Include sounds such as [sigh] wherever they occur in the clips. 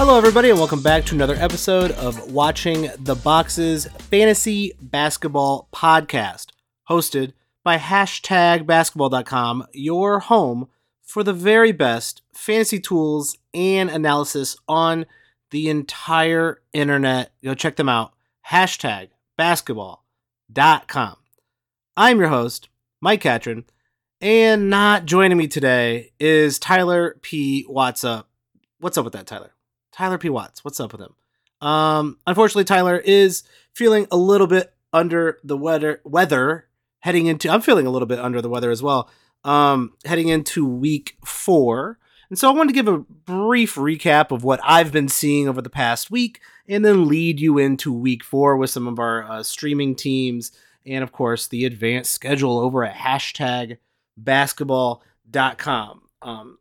Hello, everybody, and welcome back to another episode of Watching the Boxes Fantasy Basketball Podcast, hosted by hashtag basketball.com, your home for the very best fantasy tools and analysis on the entire internet. Go check them out. Hashtag basketball.com. I'm your host, Mike Catron, and not joining me today is Tyler P. What's up? What's up with that, Tyler? Tyler P. Watts. What's up with him? Um, unfortunately, Tyler is feeling a little bit under the weather. Weather heading into. I'm feeling a little bit under the weather as well. Um, heading into week four, and so I wanted to give a brief recap of what I've been seeing over the past week, and then lead you into week four with some of our uh, streaming teams, and of course the advanced schedule over at hashtag basketball.com. Um,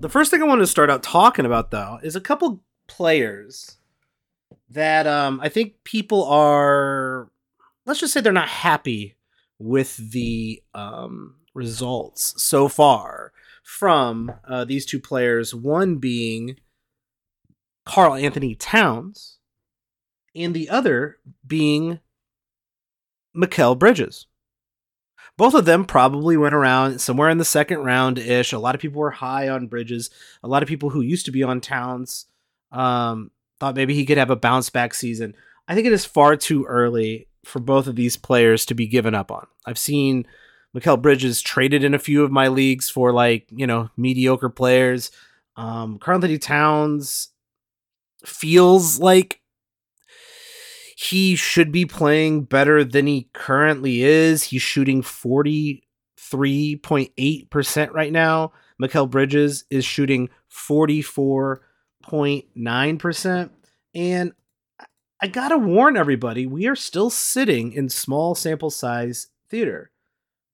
the first thing I wanted to start out talking about though is a couple players that um, I think people are let's just say they're not happy with the um, results so far from uh, these two players. One being Karl-Anthony Towns, and the other being Mikal Bridges both of them probably went around somewhere in the second round ish. A lot of people were high on Bridges. A lot of people who used to be on Towns um, thought maybe he could have a bounce back season. I think it is far too early for both of these players to be given up on. I've seen Mikal Bridges traded in a few of my leagues for like, you know, mediocre players. Um, Karl Anthony Towns feels like he should be playing better than he currently is. He's shooting 43.8% right now. Mikal Bridges is shooting 44.9%. And I got to warn everybody, we are still sitting in small sample size theater.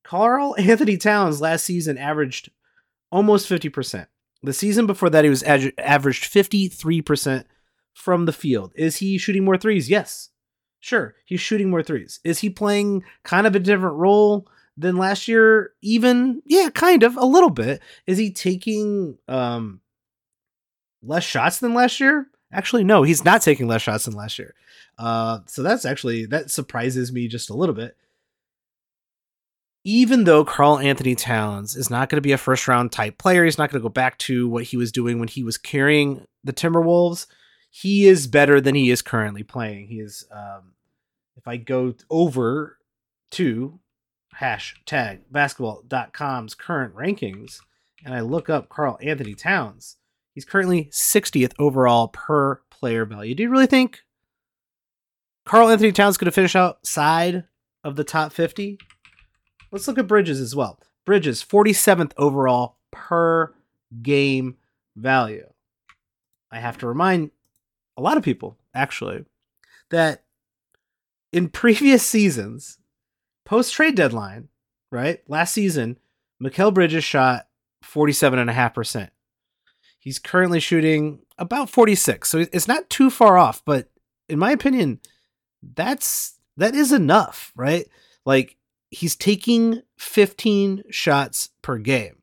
Karl-Anthony [laughs] Towns last season averaged almost 50%. The season before that, he was averaged 53% from the field. Is he shooting more threes? Yes. Sure, he's shooting more threes. Is he playing kind of a different role than last year? Even yeah, kind of a little bit. Is he taking um less shots than last year? Actually, no, he's not taking less shots than last year. Uh, so that's actually that surprises me just a little bit. Even though Karl-Anthony Towns is not going to be a first round type player, he's not going to go back to what he was doing when he was carrying the Timberwolves. He is better than he is currently playing. He is um, if I go over to hashtag basketball.com's current rankings and I look up Karl-Anthony Towns, he's currently 60th overall per player value. Do you really think Karl-Anthony Towns going to finish outside of the top 50? Let's look at Bridges as well. Bridges, 47th overall per game value. I have to remind a lot of people, actually, that in previous seasons, post trade deadline, right? Last season, Mikal Bridges shot 47.5%. He's currently shooting about 46. So it's not too far off, but in my opinion, that's that is enough, right? Like he's taking 15 shots per game.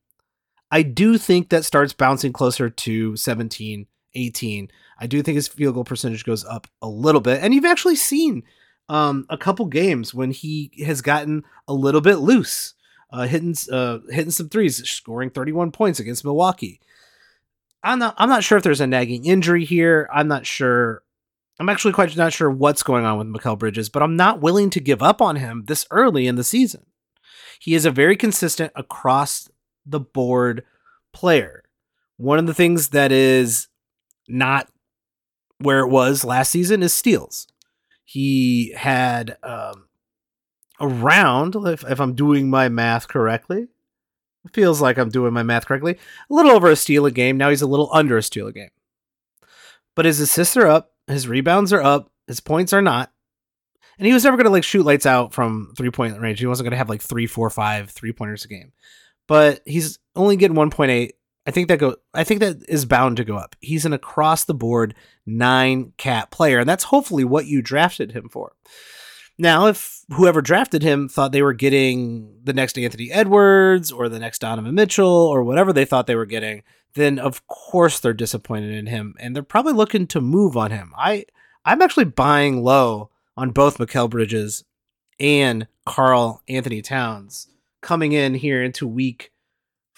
I do think that starts bouncing closer to 17, 18. I do think his field goal percentage goes up a little bit. And you've actually seen um, a couple games when he has gotten a little bit loose, uh, hitting uh, hitting some threes, scoring 31 points against Milwaukee. I'm not I'm not sure if there's a nagging injury here. I'm not sure. I'm actually quite not sure what's going on with Mikal Bridges, but I'm not willing to give up on him this early in the season. He is a very consistent across the board player. One of the things that is not where it was last season is steals he had um, around, if, if I'm doing my math correctly, feels like I'm doing my math correctly, a little over a steal a game. Now he's a little under a steal a game. But his assists are up, his rebounds are up, his points are not. And he was never going to like shoot lights out from three point range. He wasn't going to have like three, four, five three pointers a game. But he's only getting 1.8 I think that go I think that is bound to go up. He's an across the board nine cat player, and that's hopefully what you drafted him for. Now, if whoever drafted him thought they were getting the next Anthony Edwards or the next Donovan Mitchell or whatever they thought they were getting, then of course they're disappointed in him and they're probably looking to move on him. I I'm actually buying low on both Mikal Bridges and Karl Anthony Towns coming in here into week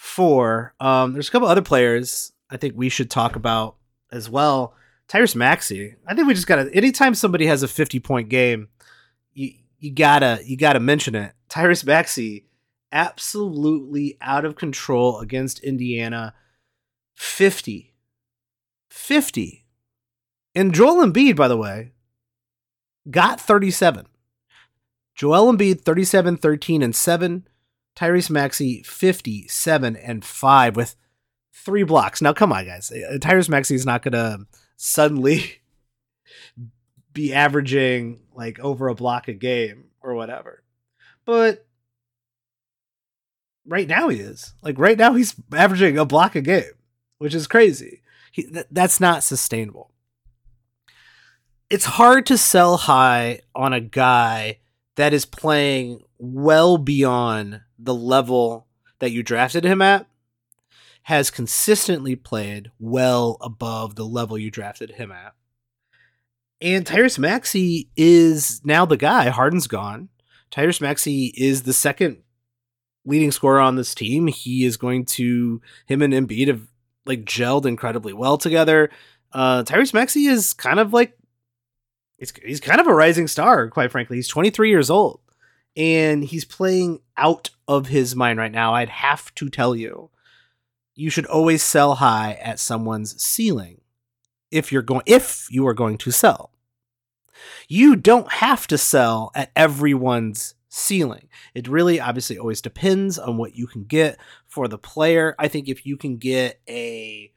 four. Um, there's a couple other players I think we should talk about as well. Tyrese Maxey. I think we just gotta anytime somebody has a 50 point game, you you gotta you gotta mention it. Tyrese Maxey absolutely out of control against Indiana. 50. 50. And Joel Embiid, by the way, got 37. Joel Embiid 37, 13, and 7. Tyrese Maxey 57 and 5 with three blocks. Now, come on, guys. Uh, Tyrese Maxey is not going to suddenly [laughs] be averaging like over a block a game or whatever. But right now he is. Like right now he's averaging a block a game, which is crazy. He, th- that's not sustainable. It's hard to sell high on a guy that is playing well beyond the level that you drafted him at, has consistently played well above the level you drafted him at. And Tyrese Maxey is now the guy. Harden's gone. Tyrese Maxey is the second leading scorer on this team. He is going to him and Embiid have like gelled incredibly well together. Uh, Tyrese Maxey is kind of like he's he's kind of a rising star, quite frankly. He's 23 years old and he's playing out of his mind right now. I'd have to tell you, you should always sell high at someone's ceiling if you're going if you are going to sell. You don't have to sell at everyone's ceiling. It really obviously always depends on what you can get for the player. I think if you can get a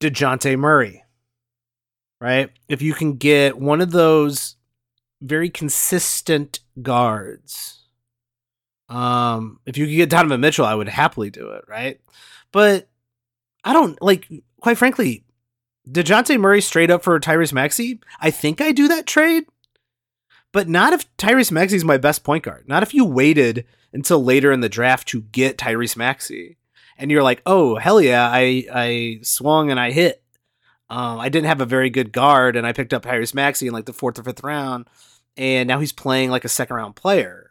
DeJounte Murray, right? If you can get one of those very consistent guards. Um, if you could get Donovan Mitchell, I would happily do it, right? But I don't like, quite frankly, DeJounte Murray straight up for Tyrese Maxey. I think I do that trade, but not if Tyrese is my best point guard. Not if you waited until later in the draft to get Tyrese Maxey, and you're like, oh hell yeah, I I swung and I hit. Um, I didn't have a very good guard, and I picked up Tyrese Maxey in like the fourth or fifth round and now he's playing like a second round player.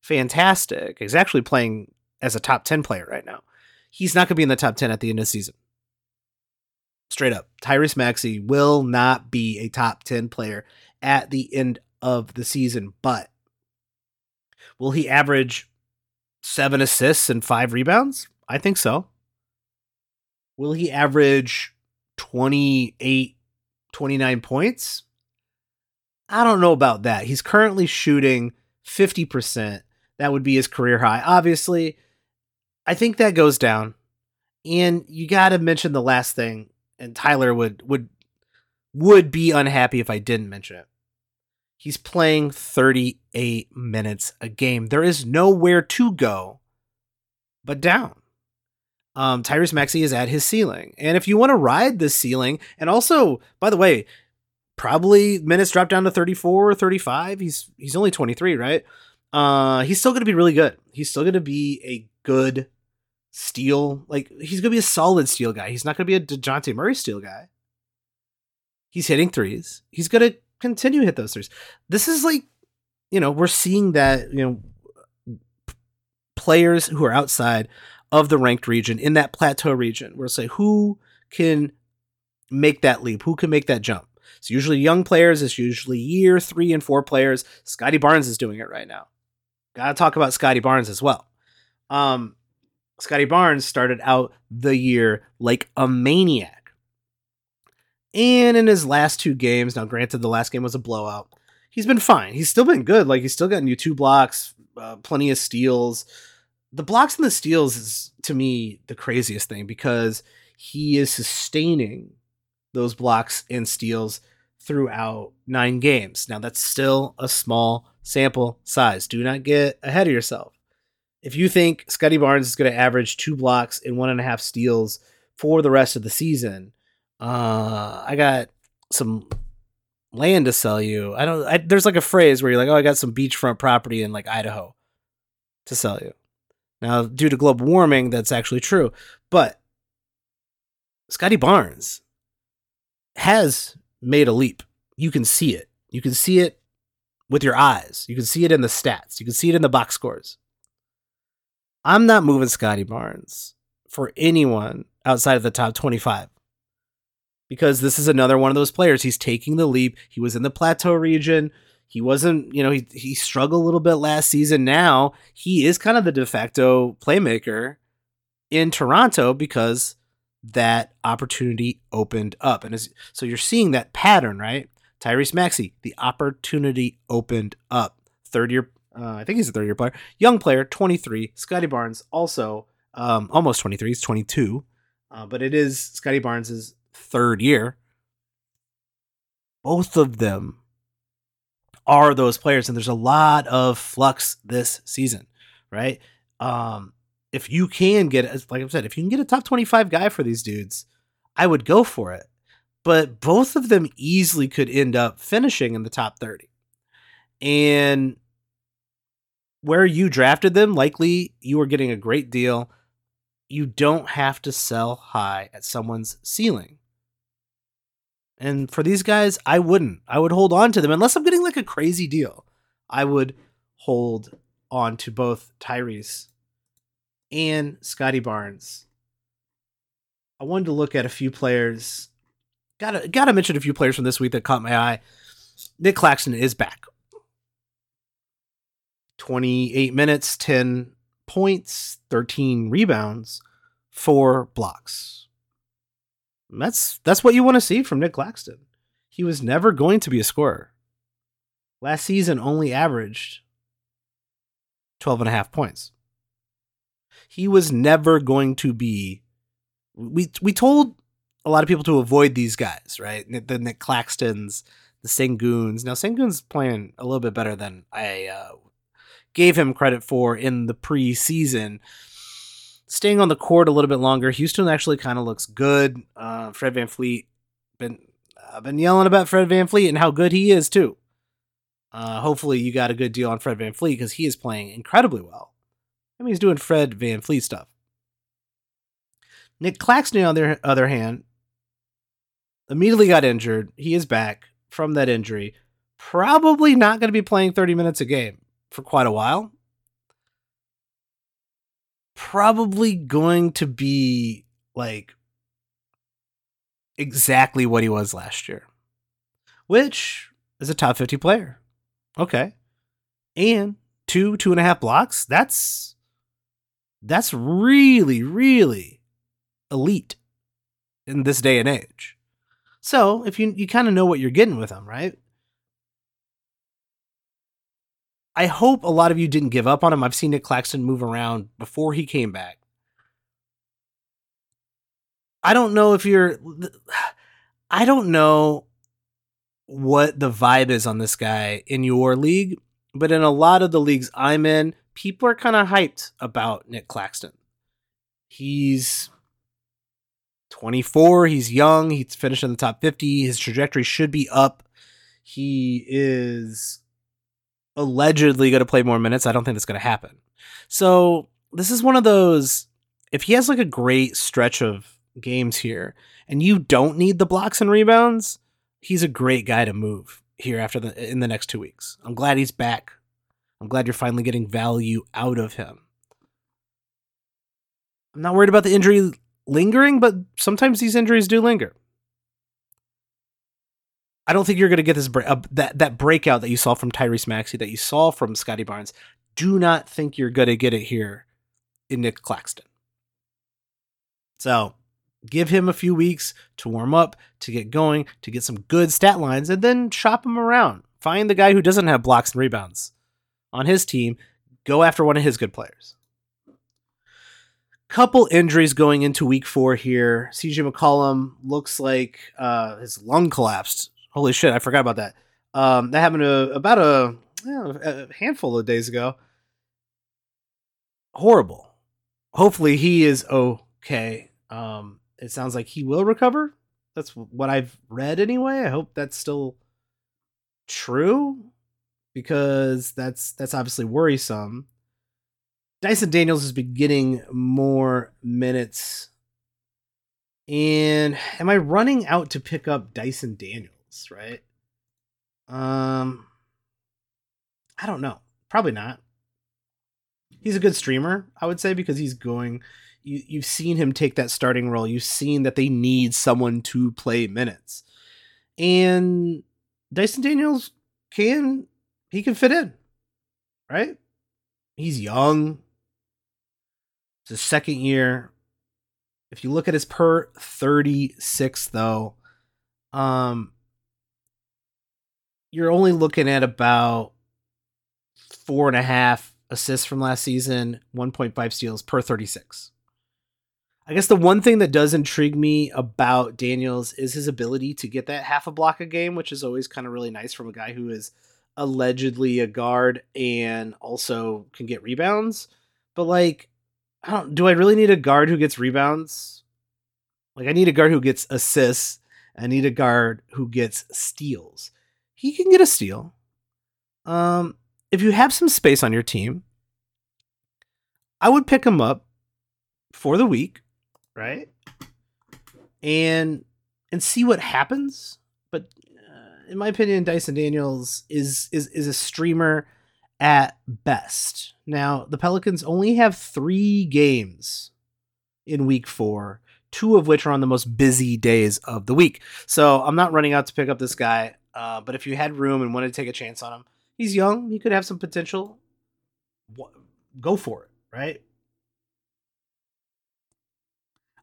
Fantastic. He's actually playing as a top 10 player right now. He's not going to be in the top 10 at the end of the season. Straight up. Tyrese Maxey will not be a top 10 player at the end of the season, but will he average seven assists and five rebounds? I think so. Will he average 28, 29 points? I don't know about that. He's currently shooting 50%. That would be his career high. Obviously, I think that goes down. And you got to mention the last thing, and Tyler would would would be unhappy if I didn't mention it. He's playing 38 minutes a game. There is nowhere to go but down. Um, Tyrese Maxey is at his ceiling. And if you want to ride this ceiling, and also, by the way, probably minutes drop down to 34 or 35. He's he's only 23, right? Uh he's still going to be really good. He's still going to be a good steal. Like he's going to be a solid steal guy. He's not going to be a DeJounte Murray steal guy. He's hitting threes. He's going to continue to hit those threes. This is like, you know, we're seeing that, you know, players who are outside of the ranked region in that plateau region, we'll say who can make that leap, who can make that jump. It's usually young players. It's usually year three and four players. Scottie Barnes is doing it right now. Got to talk about Scottie Barnes as well. Um, Scottie Barnes started out the year like a maniac. And in his last two games, now granted, the last game was a blowout, he's been fine. He's still been good. Like, he's still gotten you two blocks, uh, plenty of steals. The blocks and the steals is, to me, the craziest thing because he is sustaining those blocks and steals throughout nine games. Now, that's still a small sample size. Do not get ahead of yourself. If you think Scottie Barnes is going to average two blocks and one and a half steals for the rest of the season, uh, I got some land to sell you. I don't. I, there's like a phrase where you're like, "Oh, I got some beachfront property in like Idaho to sell you." Now, due to global warming, that's actually true. But Scottie Barnes has made a leap. You can see it. You can see it with your eyes. You can see it in the stats. You can see it in the box scores. I'm not moving Scottie Barnes for anyone outside of the top 25 because this is another one of those players. He's taking the leap. He was in the plateau region. He wasn't, you know, he, he struggled a little bit last season. Now he is kind of the de facto playmaker in Toronto because that opportunity opened up. And so you're seeing that pattern, right? Tyrese Maxey, the opportunity opened up. Third year, uh, I think he's a third year player, young player, 23. Scottie Barnes, also um, almost 23, he's 22. Uh, but it is Scottie Barnes's third year. Both of them are those players, and there's a lot of flux this season, right? Um, if you can get, like I said, if you can get a top 25 guy for these dudes, I would go for it. But both of them easily could end up finishing in the top 30. And where you drafted them, likely you are getting a great deal. You don't have to sell high at someone's ceiling. And for these guys, I wouldn't. I would hold on to them unless I'm getting like a crazy deal. I would hold on to both Tyrese and Scottie Barnes. I wanted to look at a few players. Gotta gotta mention a few players from this week that caught my eye. Nick Claxton is back. 28 minutes, 10 points, 13 rebounds, four blocks. That's that's what you want to see from Nick Claxton. He was never going to be a scorer. Last season only averaged 12 and a half points. He was never going to be we we told a lot of people to avoid these guys, right? The Nick Claxtons, the Senguns. Now Sengun's playing a little bit better than I uh, gave him credit for in the preseason staying on the court a little bit longer. Houston actually kind of looks good. Uh, Fred VanVleet been I've been yelling about Fred VanVleet and how good he is too. Uh, hopefully you got a good deal on Fred VanVleet because he is playing incredibly well. I mean, he's doing Fred VanVleet stuff. Nick Claxton, on the other hand, immediately got injured. He is back from that injury. Probably not going to be playing 30 minutes a game for quite a while probably going to be like exactly what he was last year, which is a top 50 player. Okay. And two, two and a half blocks. That's, that's really, really elite in this day and age. So if you, you kind of know what you're getting with him, right? I hope a lot of you didn't give up on him. I've seen Nick Claxton move around before he came back. I don't know if you're. [sighs] I don't know what the vibe is on this guy in your league, but in a lot of the leagues I'm in, people are kind of hyped about Nick Claxton. He's 24, he's young, he's finished in the top 50, his trajectory should be up. He is allegedly going to play more minutes. I don't think that's going to happen. So this is one of those. If he has like a great stretch of games here, and you don't need the blocks and rebounds, he's a great guy to move here after the in the next two weeks. I'm glad he's back. I'm glad you're finally getting value out of him. I'm not worried about the injury lingering, but sometimes these injuries do linger. I don't think you're going to get this uh, that that breakout that you saw from Tyrese Maxey, that you saw from Scottie Barnes. Do not think you're going to get it here in Nick Claxton. So give him a few weeks to warm up, to get going, to get some good stat lines, and then shop him around. Find the guy who doesn't have blocks and rebounds on his team. Go after one of his good players. Couple injuries going into week four here. CJ McCollum looks like uh, his lung collapsed Holy shit, I forgot about that. Um, that happened a, about a, a handful of days ago. Horrible. Hopefully he is okay. Um, it sounds like he will recover. That's what I've read anyway. I hope that's still true because that's that's obviously worrisome. Dyson Daniels has been getting more minutes And am I running out to pick up Dyson Daniels, right? Um I don't know. Probably not. He's a good streamer, I would say, because he's going you you've seen him take that starting role. You've seen that they need someone to play minutes. And Dyson Daniels can he can fit in. Right? He's young. It's his second year. If you look at his per 36 though, um you're only looking at about four and a half assists from last season, 1.5 steals per 36. I guess the one thing that does intrigue me about Daniels is his ability to get that half a block a game, which is always kind of really nice from a guy who is allegedly a guard and also can get rebounds. But like, I don't do I really need a guard who gets rebounds? Like I need a guard who gets assists. I need a guard who gets steals. He can get a steal. Um, if you have some space on your team, I would pick him up for the week right? And and see what happens. But uh, in my opinion, Dyson Daniels is is is a streamer at best. Now, the Pelicans only have 3 games in week 4, two of which are on the most busy days of the week. So, I'm not running out to pick up this guy, uh, but if you had room and wanted to take a chance on him, he's young, he could have some potential. Go for it, right?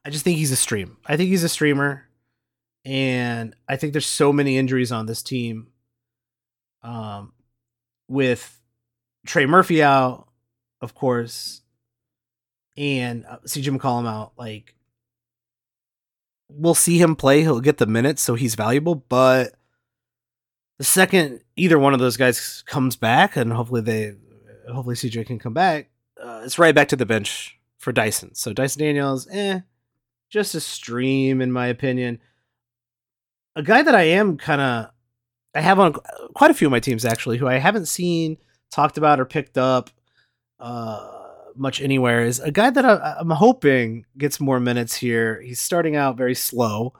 I just think he's a stream. I think he's a streamer, and I think there's so many injuries on this team. Um, with Trey Murphy out, of course, and uh, CJ McCollum out. Like, we'll see him play. He'll get the minutes, so he's valuable. But the second either one of those guys comes back, and hopefully they, hopefully CJ can come back, uh, it's right back to the bench for Dyson. So Dyson Daniels, eh just a stream, in my opinion. A guy that I am kind of, I have on quite a few of my teams actually, who I haven't seen talked about or picked up uh, much anywhere, is a guy that I, am hoping gets more minutes here. He's starting out very slow,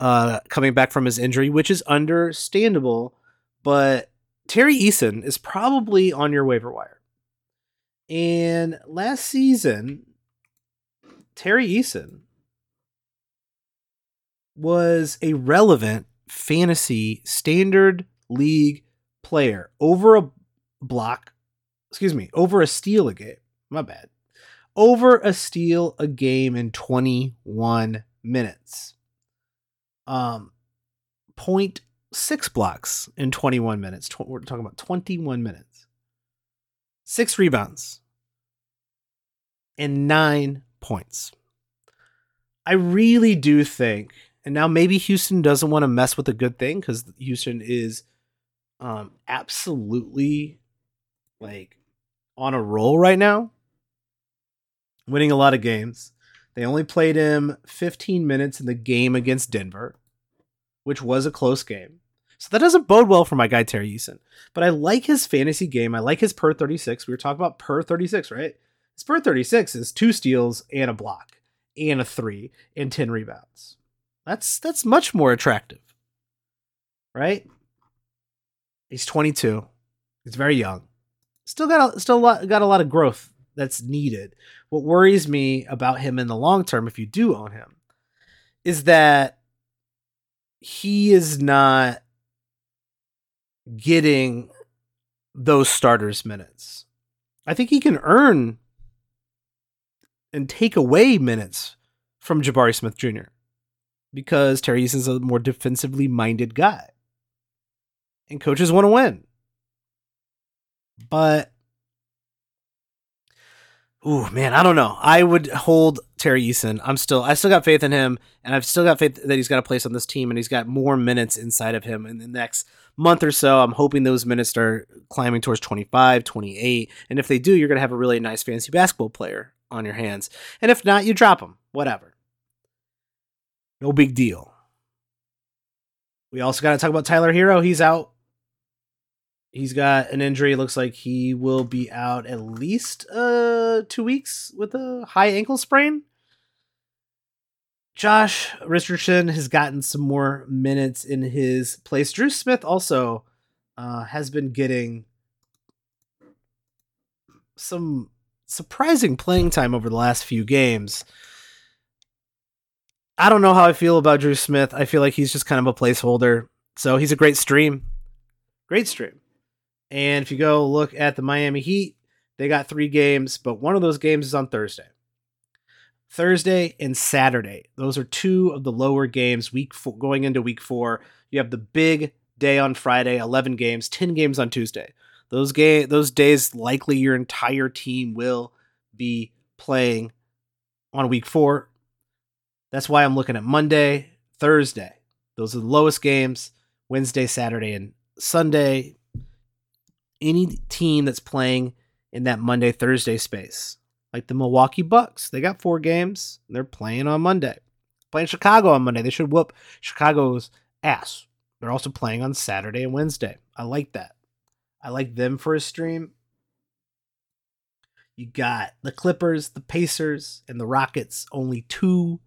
uh, coming back from his injury, which is understandable, but Tari Eason is probably on your waiver wire. And last season, Tari Eason was a relevant fantasy standard league player over a block, excuse me, over a steal a game. My bad. Over a steal a game in 21 minutes. Um, 0.6 blocks in 21 minutes. We're talking about 21 minutes. Six rebounds and nine points. I really do think and now maybe Houston doesn't want to mess with a good thing because Houston is um absolutely like on a roll right now, winning a lot of games. They only played him 15 minutes in the game against Denver, which was a close game. So that doesn't bode well for my guy Tari Eason. But I like his fantasy game. I like his per 36. We were talking about per 36, right? His per 36 is two steals and a block and a three and 10 rebounds. That's that's much more attractive. Right? He's 22. He's very young. Still got a, still a lot, got a lot of growth that's needed. What worries me about him in the long term if you do own him is that he is not getting those starters minutes. I think he can earn and take away minutes from Jabari Smith Jr because Tari Eason's a more defensively minded guy. And coaches want to win. But Ooh, man, I don't know. I would hold Tari Eason. I'm still I still got faith in him and I've still got faith that he's got a place on this team and he's got more minutes inside of him in the next month or so. I'm hoping those minutes are climbing towards 25, 28, and if they do, you're going to have a really nice fantasy basketball player on your hands. And if not, you drop him. Whatever. No big deal. We also got to talk about Tyler Herro. He's out. He's got an injury. It looks like he will be out at least uh two weeks with a high ankle sprain. Josh Richardson has gotten some more minutes in his place. Drew Smith also uh, has been getting some surprising playing time over the last few games. I don't know how I feel about Drew Smith. I feel like he's just kind of a placeholder. So he's a great stream. Great stream. And if you go look at the Miami Heat, they got three games, but one of those games is on Thursday. Thursday and Saturday. Those are two of the lower games week four, going into week four. You have the big day on Friday, 11 games, 10 games on Tuesday. Those game those days likely your entire team will be playing on week 4. That's why I'm looking at Monday, Thursday. Those are the lowest games. Wednesday, Saturday and Sunday. Any team that's playing in that Monday Thursday space like the Milwaukee Bucks. They got four games. They're playing on Monday. Playing Chicago on Monday. They should whoop Chicago's ass. They're also playing on Saturday and Wednesday. I like that. I like them for a stream. You got the Clippers, the Pacers, and the Rockets. Only two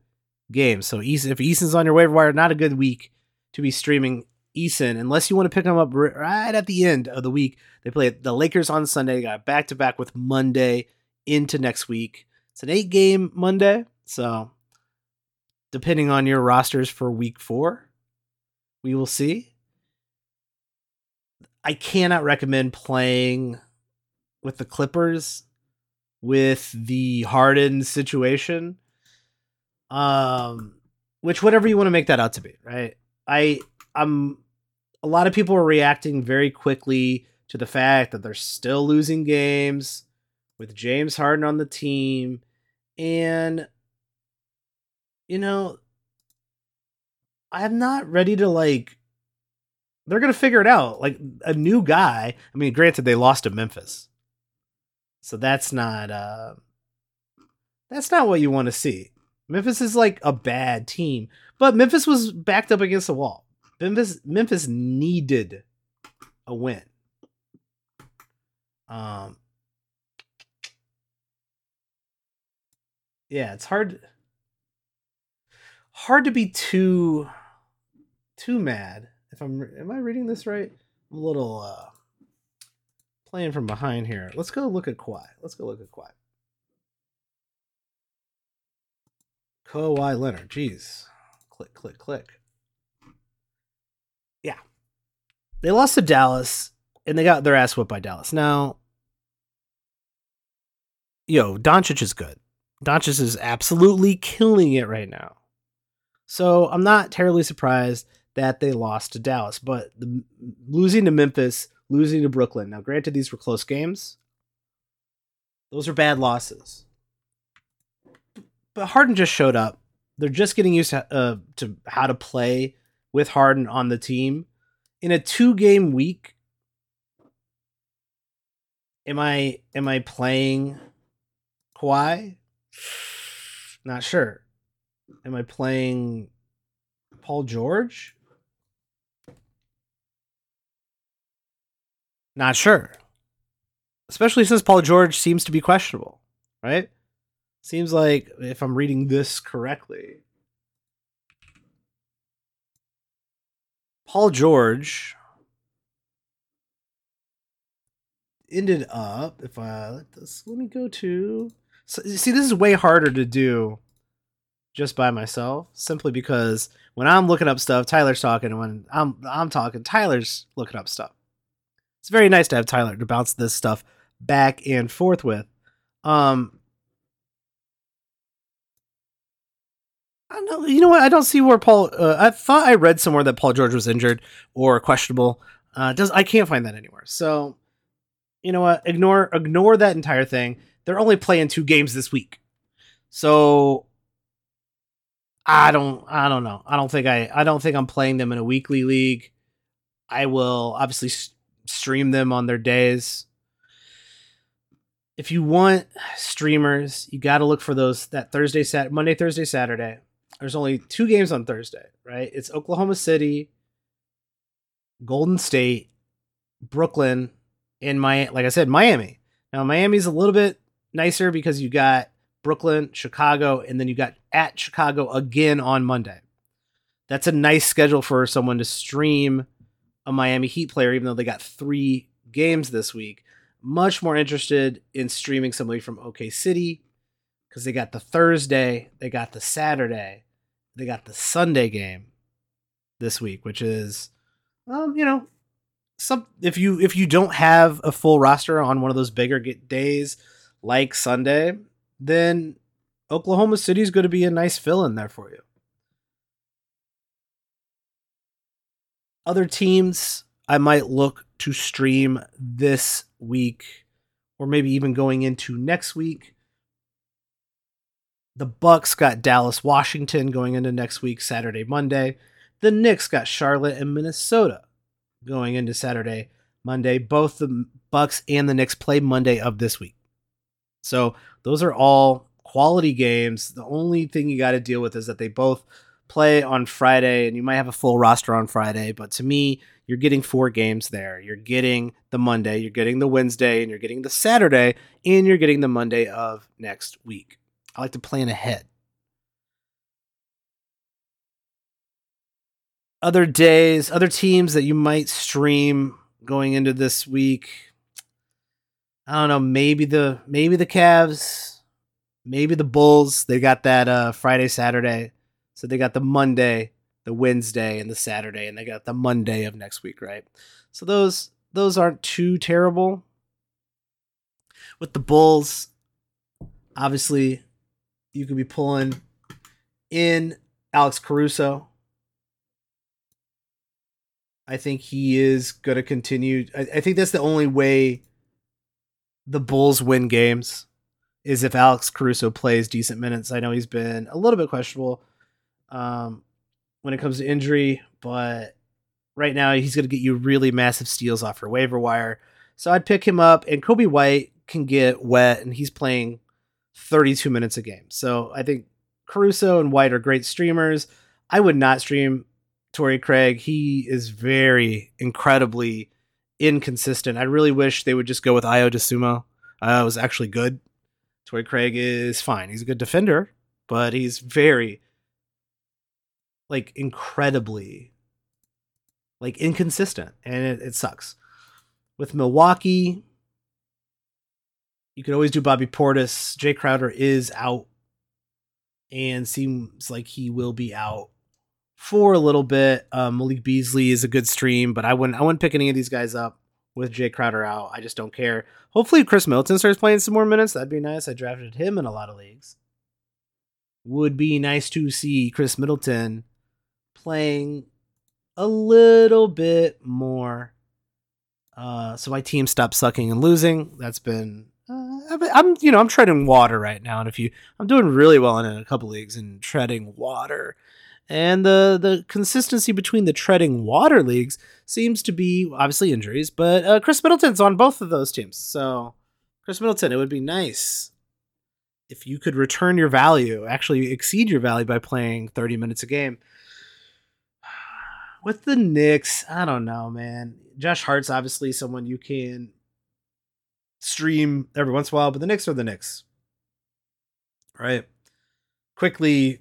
games. So if Eason's on your waiver wire, not a good week to be streaming Eason unless you want to pick him up right at the end of the week. They play the Lakers on Sunday. They got back to back with Monday into next week. It's an eight game Monday. So, depending on your rosters for week four, we will see. I cannot recommend playing with the Clippers with the Harden situation. Um, which whatever you want to make that out to be, right? I I'm a lot of people are reacting very quickly to the fact that they're still losing games with James Harden on the team. And, you know, I'm not ready to like. They're going to figure it out. Like a new guy. I mean, granted, they lost to Memphis. So that's not. uh That's not what you want to see. Memphis is like a bad team, but Memphis was backed up against the wall. Memphis Memphis needed a win. Um, yeah, it's hard hard to be too too mad. If I'm am I reading this right? I'm a little uh playing from behind here. Let's go look at Kawhi. Let's go look at Kawhi. Kawhi Leonard. Jeez. Click, click, click. Yeah. They lost to Dallas and they got their ass whipped by Dallas. Now, yo, Doncic is good. Doncic is absolutely killing it right now. So I'm not terribly surprised that they lost to Dallas, but the, losing to Memphis, losing to Brooklyn. Now, granted, these were close games. Those are bad losses. But Harden just showed up. They're just getting used to, uh, to how to play with Harden on the team in a two game week. Am I am I playing Kawhi? Not sure. Am I playing Paul George? Not sure. Especially since Paul George seems to be questionable, right? Seems like, if I'm reading this correctly, Paul George ended up, if I let this, let me go to so, see, this is way harder to do just by myself, simply because when I'm looking up stuff, Tyler's talking, and when I'm I'm talking, Tyler's looking up stuff. It's very nice to have Tyler to bounce this stuff back and forth with. Um, I don't know. You know what? I don't see where Paul. Uh, I thought I read somewhere that Paul George was injured or questionable. Uh, does I can't find that anywhere. So, you know what? Ignore ignore that entire thing they're only playing two games this week. So I don't I don't know. I don't think I I don't think I'm playing them in a weekly league. I will obviously stream them on their days. If you want streamers, you got to look for those that Thursday, Sat Monday, Thursday, Saturday. There's only two games on Thursday, right? It's Oklahoma City, Golden State, Brooklyn, and my like I said, Miami. Now Miami's a little bit nicer because you got Brooklyn, Chicago, and then you got at Chicago again on Monday. That's a nice schedule for someone to stream a Miami Heat player, even though they got three games this week. Much more interested in streaming somebody from OK City because they got the Thursday, they got the Saturday, they got the Sunday game this week, which is, um, you know, some if you if you don't have a full roster on one of those bigger days like Sunday, then Oklahoma City is going to be a nice fill in there for you. Other teams I might look to stream this week or maybe even going into next week. The Bucks got Dallas, Washington going into next week, Saturday, Monday. The Knicks got Charlotte and Minnesota going into Saturday, Monday. Both the Bucks and the Knicks play Monday of this week. So those are all quality games. The only thing you got to deal with is that they both play on Friday and you might have a full roster on Friday, but to me, you're getting four games there. You're getting the Monday, you're getting the Wednesday, and you're getting the Saturday, and you're getting the Monday of next week. I like to plan ahead. Other days, other teams that you might stream going into this week. I don't know, maybe the maybe the Cavs, maybe the Bulls. They got that uh Friday, Saturday. So they got the Monday, the Wednesday, and the Saturday, and they got the Monday of next week, right? So those those aren't too terrible. With the Bulls, obviously, you could be pulling in Alex Caruso. I think he is going to continue. I, I, think that's the only way the Bulls win games is if Alex Caruso plays decent minutes. I know he's been a little bit questionable um, when it comes to injury, but right now he's going to get you really massive steals off your waiver wire. So I'd pick him up, and Coby White can get wet, and he's playing 32 minutes a game. So I think Caruso and White are great streamers. I would not stream Torrey Craig. He is very incredibly inconsistent. I really wish they would just go with Ayo Dosunmu. Uh, was actually good. Torrey Craig is fine. He's a good defender, but he's very like incredibly like inconsistent and it, it sucks. With Milwaukee, you could always do Bobby Portis. Jae Crowder is out and seems like he will be out for a little bit. Um, Malik Beasley is a good stream, but I wouldn't I wouldn't pick any of these guys up with Jae Crowder out. I just don't care. Hopefully Khris Middleton starts playing some more minutes. That'd be nice. I drafted him in a lot of leagues. Would be nice to see Khris Middleton playing a little bit more. Uh, so my team stopped sucking and losing. That's been I'm you know I'm treading water right now, and if you I'm doing really well in a couple leagues and treading water, and the the consistency between the treading water leagues seems to be obviously injuries, but uh, Khris Middleton's on both of those teams. So Khris Middleton, it would be nice if you could return your value, actually exceed your value by playing 30 minutes a game [sighs] with the Knicks, I don't know, man. Josh Hart's obviously someone you can stream every once in a while, but the Knicks are the Knicks. Right? Quickley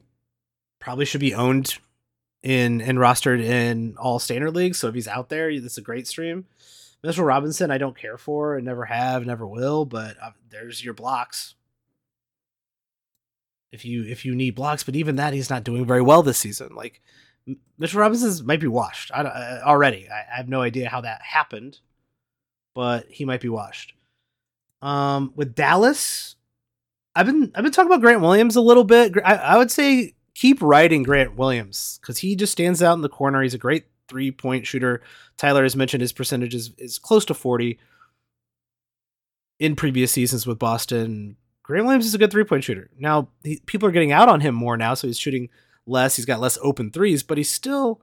probably should be owned in and rostered in all standard leagues. So if he's out there, that's a great stream. Mitchell Robinson, I don't care for and never have, never will, but uh, there's your blocks. If you if you need blocks, but even that he's not doing very well this season. Like Mitchell Robinson might be washed I, uh, already. I, I, have no idea how that happened, but he might be washed. Um, with Dallas, I've been I've been talking about Grant Williams a little bit. I, I would say keep riding Grant Williams because he just stands out in the corner. He's a great three point shooter. Tyler has mentioned his percentage is, is close to forty in previous seasons with Boston. Grant Williams is a good three point shooter. Now he, people are getting out on him more now, so he's shooting less. He's got less open threes, but he's still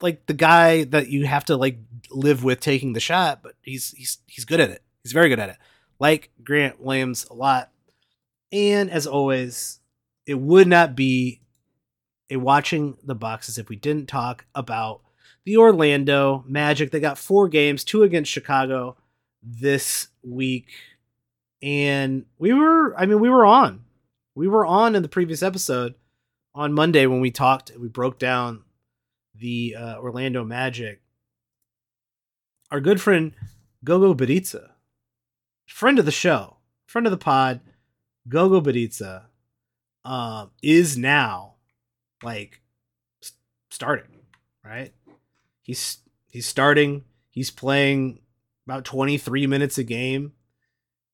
like the guy that you have to like live with taking the shot. But he's he's he's good at it. He's very good at it. Like Grant Williams a lot. And as always, it would not be a watching the boxes if we didn't talk about the Orlando Magic. They got four games, two against Chicago this week. And we were, I mean, we were on We were on in the previous episode on Monday when we talked, we broke down the uh, Orlando Magic. Our good friend Goga Bitadze, friend of the show, friend of the pod, Goga Bitadze, um, is now like starting, right? He's he's starting. He's playing about 23 minutes a game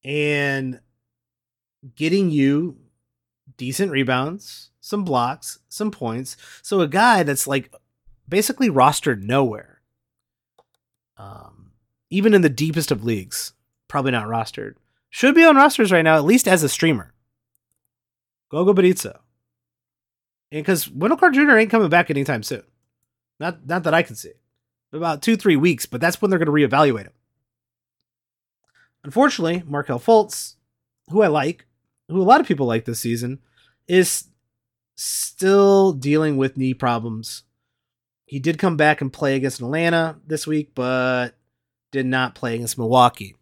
and getting you decent rebounds, some blocks, some points. So a guy that's like basically rostered nowhere. Um, even in the deepest of leagues, probably not rostered. Should be on rosters right now, at least as a streamer. Goga Bitadze. And because Wendell Carter Jr. ain't coming back anytime soon. Not not that I can see. About two, three weeks, but that's when they're going to reevaluate him. Unfortunately, Markelle Fultz, who I like, who a lot of people like this season, is still dealing with knee problems. He did come back and play against Atlanta this week, but did not play against Milwaukee.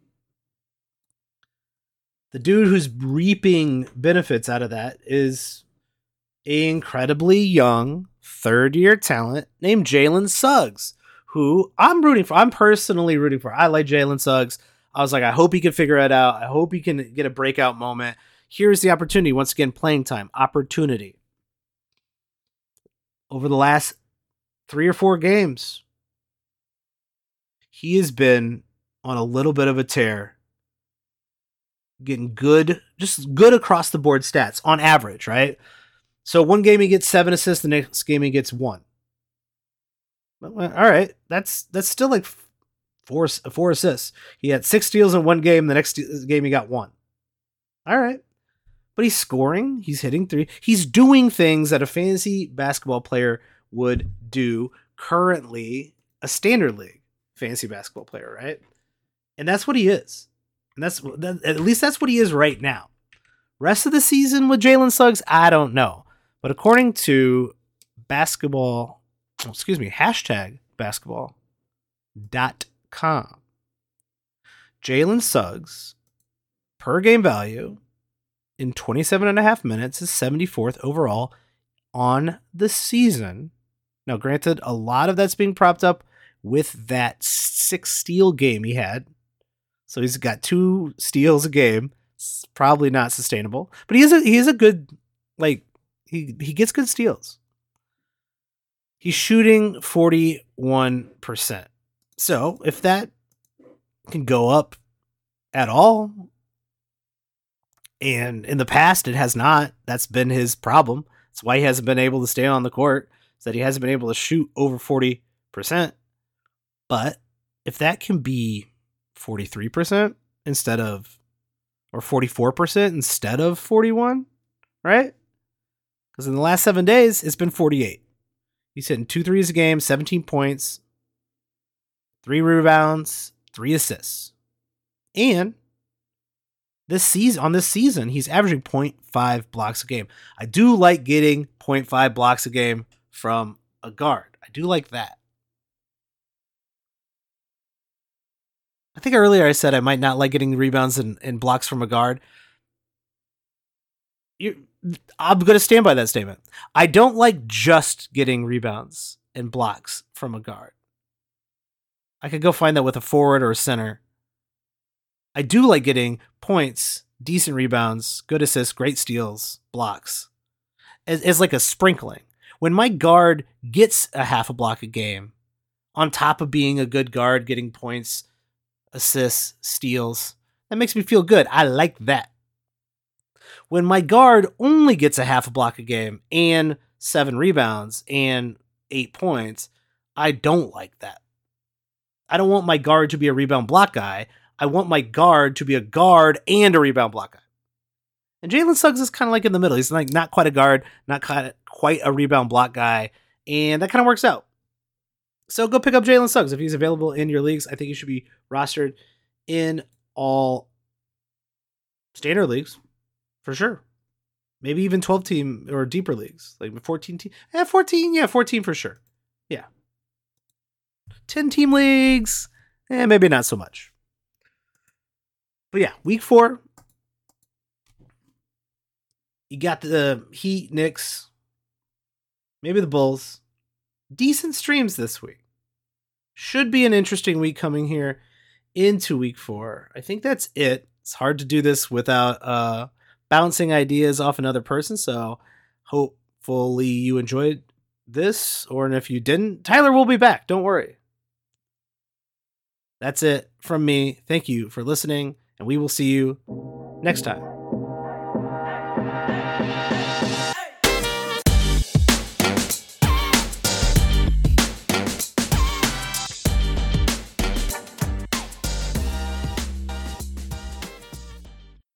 The dude who's reaping benefits out of that is an incredibly young third year talent named Jalen Suggs, who I'm rooting for. I'm personally rooting for. I like Jalen Suggs. I was like, I hope he can figure it out. I hope he can get a breakout moment. Here's the opportunity. Once again, playing time, opportunity. Over the last three or four games, he has been on a little bit of a tear, getting good, just good across the board stats on average, right? So one game he gets seven assists, the next game he gets one. All right, that's that's still like four four assists. He had six steals in one game. The next game he got one. All right, but he's scoring. He's hitting three. He's doing things that a fantasy basketball player would do currently, a standard league fantasy basketball player, right? And that's what he is. And that's that, at least that's what he is right now. Rest of the season with Jalen Suggs, I don't know. But according to basketball, oh, excuse me, hashtag basketball dot com, Jalen Suggs per game value in 27 and a half minutes is 74th overall on the season. Now, granted, a lot of that's being propped up with that six steal game he had. So he's got two steals a game. It's probably not sustainable, but he is a he is a good like he he gets good steals. He's shooting 41%. So, if that can go up at all and in the past it has not, that's been his problem. That's why he hasn't been able to stay on the court. Is that he hasn't been able to shoot over 40%. But if that can be 43% instead of or 44% instead of 41, right? Because in the last seven days, it's been 48. He's hitting two threes a game, 17 points, three rebounds, three assists. And this season on this season, he's averaging 0.5 blocks a game. I do like getting 0.5 blocks a game from a guard. I do like that. I think earlier I said I might not like getting rebounds and, and blocks from a guard. You, I'm going to stand by that statement. I don't like just getting rebounds and blocks from a guard. I could go find that with a forward or a center. I do like getting points, decent rebounds, good assists, great steals, blocks. As, as like a sprinkling. When my guard gets a half a block a game, on top of being a good guard, getting points, assists, steals, that makes me feel good. I like that when my guard only gets a half a block a game and seven rebounds and eight points, I don't like that. I don't want my guard to be a rebound block guy. I want my guard to be a guard and a rebound block guy. And Jalen Suggs is kind of like in the middle. He's like not quite a guard, not quite a rebound block guy, and that kind of works out. So go pick up Jalen Suggs if he's available in your leagues. I think he should be rostered in all standard leagues for sure. Maybe even 12 team or deeper leagues, like 14 team. Yeah, 14. Yeah, 14 for sure. Yeah. 10 team leagues. Eh, maybe not so much. But yeah, week four. you got the Heat, Knicks, maybe the Bulls. Decent streams this week. Should be an interesting week coming here into week four. I think that's it. It's hard to do this without uh, bouncing ideas off another person. So hopefully you enjoyed this, or if you didn't, Tyler will be back. Don't worry. That's it from me. Thank you for listening, and we will see you next time.